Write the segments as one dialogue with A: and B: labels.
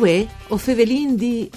A: Uè, o fevelin di...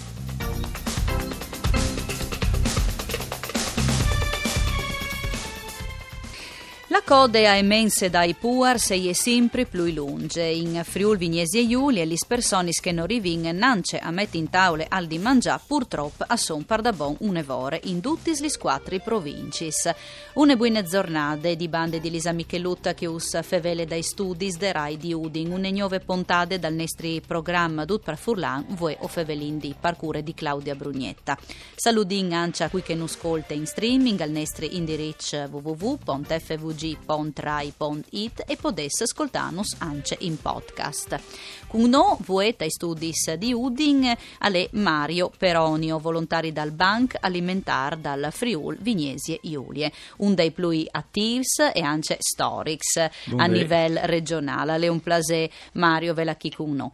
B: La code a emense dai puar sei è sempre più lunge. In Friul Vignesi e Giulia, gli personis che non rivin nance a metti in taule al di mangià purtroppo a son par da bon un'evore in tutti gli quattro provincis. Une buone giornate di bande di Lisa Michelutta che us fevele dai studi de Rai di Udin, une nuove puntate dal nostri programma Dut per Furlan, voi o fevelin di parcure di Claudia Brugnetta. Saludin ancia qui che nu ascolta in streaming al nostro indirizzo www.fvg www.rai.it e potesse ascoltarnos anche in podcast. Con noi vuete ai studi di Udin alle Mario Peronio, volontari dal Bank Alimentar dal Friul Vignesi e Iulie, un dei più attivi e anche storics a livello regionale. Le un plase Mario ve la chi con noi.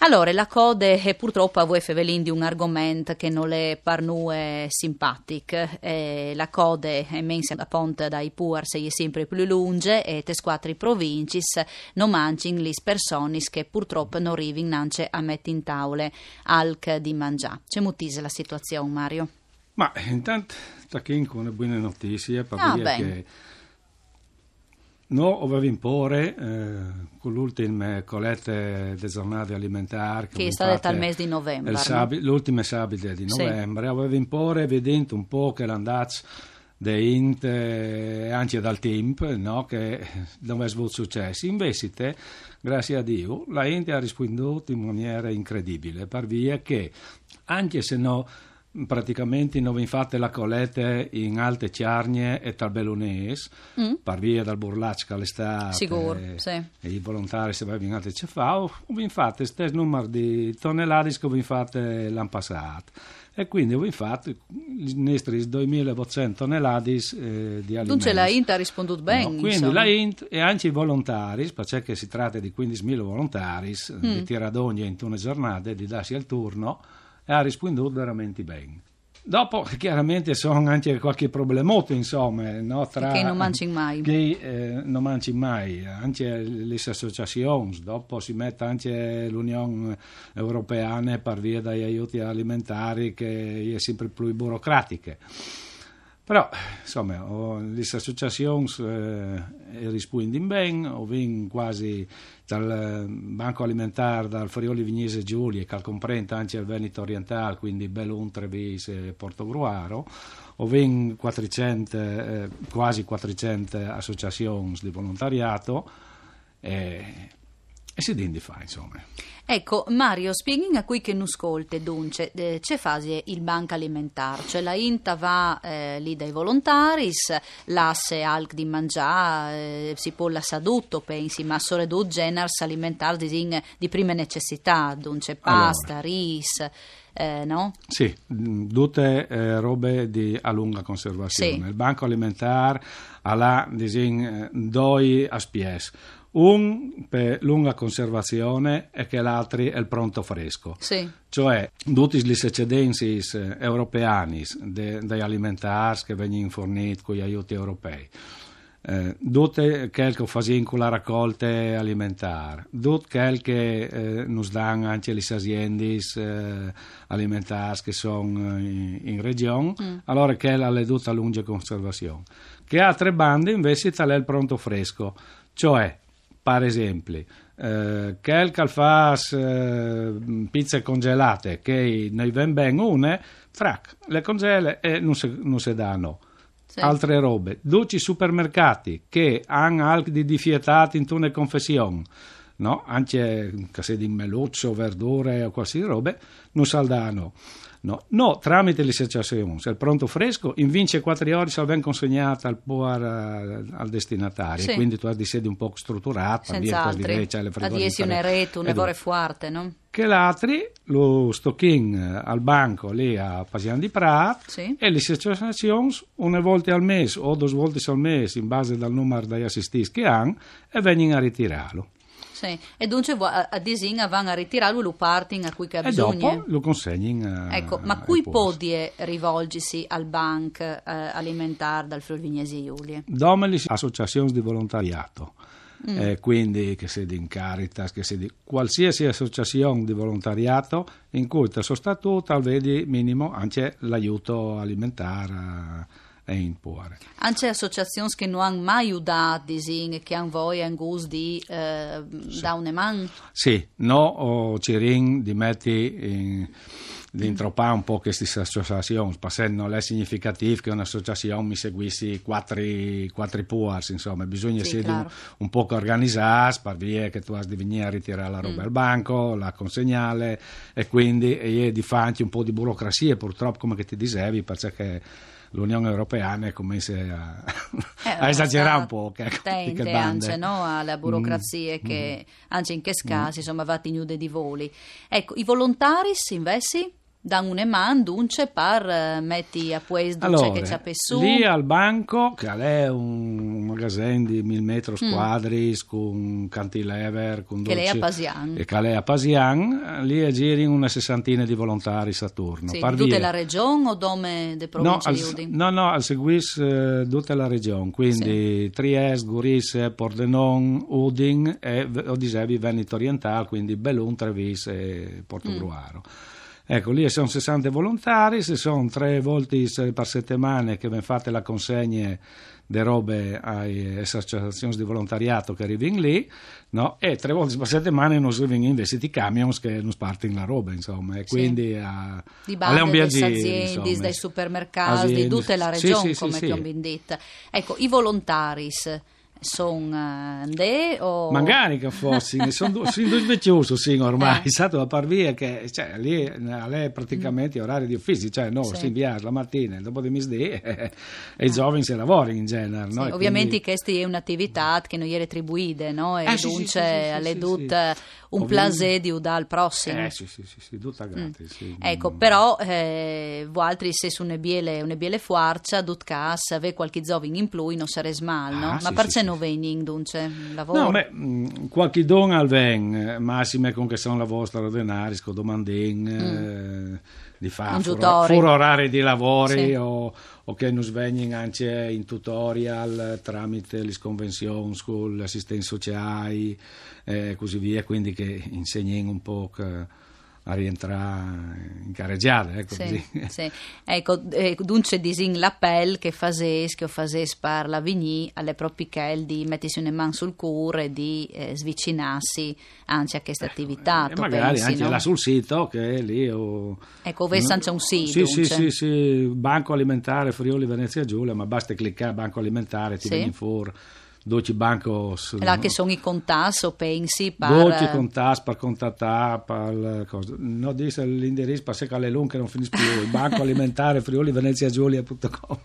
B: Allora, la code è purtroppo a voi fevelin di un argomento che non è per noi simpatico. Eh, la code è mensa a ponte dai puar se è sempre più lunge e te quattro provincis non mangin le persone che purtroppo non arrivano neanche a mettere in tavole alc di mangiare. C'è mutise la situazione, Mario?
C: Ma intanto, tachin con una buona notizia per ah, che No, avevo impore eh, con l'ultima colletta di giornate alimentari
B: che, è stata il mese di novembre.
C: Sabi, no? L'ultima sabato di novembre, sì. avevo impore vedendo un po' che l'andazzo di int eh, anche dal tempo no? che non è stato successo. Invece, te, grazie a Dio, la int ha risposto in maniera incredibile per via che anche se no praticamente non infatti la colette in alte ciarnie e talbellonese mm. per via dal burlaccio all'estate
B: sicuro sì.
C: e i volontari se vai in alte cefau infatti stesso numero di tonnellate che vi fate l'anno passato e quindi ho fatto i nostri 2800 tonnellate eh, di alimenti.
B: Dunque la INT ha risposto bene. No,
C: quindi insomma. la INT e anche i volontari, perché si tratta di 15.000 volontari mm. di tiradogni in una giornata di darsi al turno, e ha risposto veramente bene. Dopo, chiaramente, sono anche qualche problemotto, insomma, no,
B: tra... Che non mangi mai.
C: Che eh, non mangi mai, anche le associazioni, dopo si mette anche l'Unione Europea per via degli aiuti alimentari che è sempre più burocratiche. Però, insomma, le associazioni eh, rispondono bene, ho vinto quasi dal Banco Alimentare, dal Friuli Vignese Giulia, che comprende anche il Veneto Orientale, quindi Bellun, Treviso e Portogruaro, ho vinto 400, eh, quasi 400 associazioni di volontariato e, e si fa, insomma.
B: Ecco, Mario, spieghi a qui che non ascolte, dunque, eh, c'è fase il banco alimentare, cioè la INTA va eh, lì dai volontari, l'asse alc di mangiare, eh, si può la sadutto, pensi, ma solo due generi alimentari di, di prima necessità, dunque pasta, allora. ris... Eh, no?
C: Sì, tutte eh, robe di a lunga conservazione. Sì. Il banco alimentare ha la disin, due aspies un per lunga conservazione e che l'altro è il pronto fresco.
B: Sì.
C: Cioè, tutti gli eccedenzi europei degli alimentari che vengono forniti con gli aiuti europei. Eh, tutte quelle che fanno con la raccolta alimentare, tutte quelle che eh, nos danno anche le aziende eh, alimentari che sono in, in regione, mm. allora quella è tutta a lunga conservazione. Che altre bande invece è il pronto fresco, cioè per esempio, eh, quel che fa eh, pizze congelate che noi ven ben une, frac, le congele e non si, non si danno. Sì. Altre robe. Duci supermercati che hanno anche di diffietati in tune confessioni, no? Anche se di meluccio, verdure o qualsiasi robe, non saldano. No, no tramite le associazioni, il pronto fresco in vince 4 ore se ben consegnata al, puar, eh, al destinatario, sì. quindi tu hai di sedi un po' strutturata,
B: senz'altro, a diesi una rete, un evore forte, no?
C: Che l'altri lo stocking al banco lì a Pasian di Prat sì. e le associazioni una volta al mese o due volte al mese in base al numero di assistiti che hanno e vengono a ritirarlo.
B: Sì. E dunque a, a Disin vanno a ritirarlo lo parting a cui che ha
C: bisogno. E dopo lo consegnano
B: Ecco, ma cui podie rivolgersi al bank eh, alimentare dal Friuli Vignesi Giulie?
C: Domeli associazioni di volontariato. Mm. Eh, quindi che sia di Caritas, che sia di qualsiasi associazione di volontariato in cui il suo statuto vedi minimo anche l'aiuto alimentare è imporre.
B: Anche associazioni che non hanno mai aiutato, che hanno voi in gusto di eh, sì. da un man?
C: Sì, no, o Cirin di metti in di intropare un po' queste associazioni, perché non è significativo che un'associazione mi seguissi quattro, quattro puars, insomma, bisogna sì, essere un, un, po' organizzati per via che tu hai di venire a ritirare la roba mm. al banco, la consegnale e quindi e di fare anche un po' di burocrazia, purtroppo come ti dicevi, perché l'Unione Europea ne comincia a, eh, a esagerare un po'.
B: Ecco, tente anche no, alla burocrazia mm. che mm. anche in che casi mm. insomma va in di voli. Ecco, i volontari invece da un eman dunque per eh, metti a pues allora, che c'è su
C: lì al banco che è un magazzino di mil metri quadri mm. con cantilever con
B: che lei a Pasian.
C: e che lei a Pasian lì giri una sessantina di volontari Saturno
B: sì, di tutta la regione o dome de provincia no, al,
C: no no al seguis uh, tutta la regione. Quindi sì. Trieste, Gurisse, Pordenon Udin e Odisevi Veneto Orientale quindi Bellun, Trevis e Portogruaro mm. Ecco, lì sono 60 volontari, se sono tre volte per settimana che vengono fatte la consegna di robe alle associazioni di volontariato che arrivano lì, no? e tre volte per settimana non si vengono investiti camions che non spartono la roba, insomma, e quindi sì. a,
B: di bande, un viaggio, aziende, dai supermercati, di tutta la regione, sì, sì, come sì, abbiamo detto. Ecco, i volontari sono uh, o...
C: magari che fossi sono due vecchioso sì, ormai eh. è stato a par via che cioè, lì è praticamente mm. orario di ufficio cioè no, sì. si inviare la mattina dopo di misdì e i giovani si lavorano in genere no?
B: sì, ovviamente quindi... questa è un'attività che non è retribuita no? e eh, dunque sì, alle tutte un plaisir di udare al prossimo
C: eh sì sì sì, sì tutta gratis mm.
B: ecco però eh, voi altri se su una biele, una biele fuarcia dut cas ave qualche giovane in più non sarebbe mal no? Ah, ma perché non vening dunque lavoro?
C: no beh mm, qualche don al ven massime con che sono la vostra denari sco domandin mm. eh, di fare furo, orari di lavori sì. o, o, che non svegnin anche in tutorial tramite le convenzioni con l'assistenza sociale e eh, così via quindi che insegnin un po' che, a rientrare in carreggiata. Ecco, sì,
B: sì. ecco eh, dunque disin l'appello che fases, che fases per la Vigny alle proprie chel di mettersi una mano sul cuore e di eh, svicinarsi anche a questa attività.
C: Eh, magari pensi, anche no? là sul sito che è lì. O...
B: Ecco, dove no? c'è un sito.
C: Sì, sì, sì, sì, Banco Alimentare Friuli Venezia Giulia, ma basta cliccare Banco Alimentare, ti sì. viene fuori 12 bancos.
B: Là che sono i contas o pensi
C: per... 12 contas per contattare, per cosa. No, dice l'indirizzo per se le lunghe non finisce più, il banco alimentare friuli venezia giulia.com.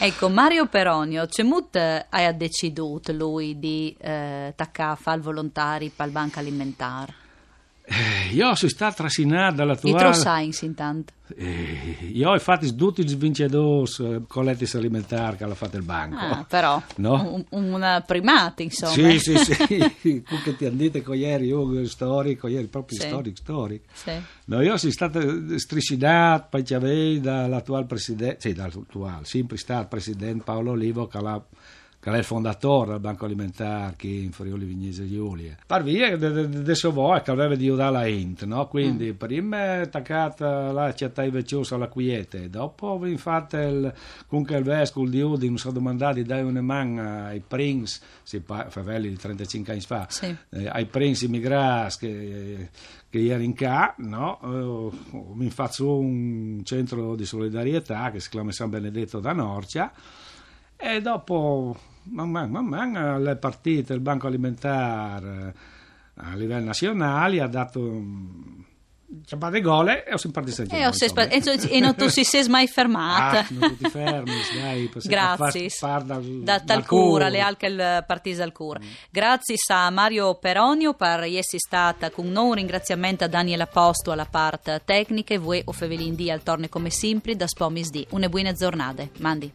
B: ecco, Mario Peronio, c'è mut hai deciduto lui di eh, taccare al volontari per il banco alimentare?
C: Eh, io sono stato trascinato dalla tua...
B: True science intanto.
C: Eh, io ho fatto tutti i vincitori eh, colletti alimentari che hanno fatto il banco.
B: Ah, però, no? un, un primate, insomma.
C: Sì, sì, sì. che ti hanno detto ieri io storico, ieri proprio sì. storico, storico. Sì. No, io sono stato striscidato, poi dall'attuale presidente, sì, dall'attuale, sempre stato presidente Paolo Olivo, che l'ha che è il fondatore del Banco Alimentare qui in Friuli Vignese Giulia. Per via adesso voi che aveva di la int, no? Quindi mm. prima attaccata la città vecchiosa alla quiete, dopo infatti il, comunque il vescovo di Udine mi sono domandati dai una mano ai prince, si favelli di 35 anni fa, sì. eh, ai prince immigrati che che ieri in ca, no? eh, mi faccio un centro di solidarietà che si chiama San Benedetto da Norcia e dopo man mano, man mano le partite il Banco Alimentare a livello nazionale ha dato ciabatte gole e ho sempre partito
B: e, e, non tu si sei mai fermata.
C: Ah, non tutti fermi dai,
B: grazie. far, dal, da tal cura le alche il partito al cura mm. grazie a Mario Peronio per essere stata con noi. Un ringraziamento a Daniela Posto alla parte tecnica e voi o Fevelin di al torne come sempre da Spomis di una buona giornata. Mandi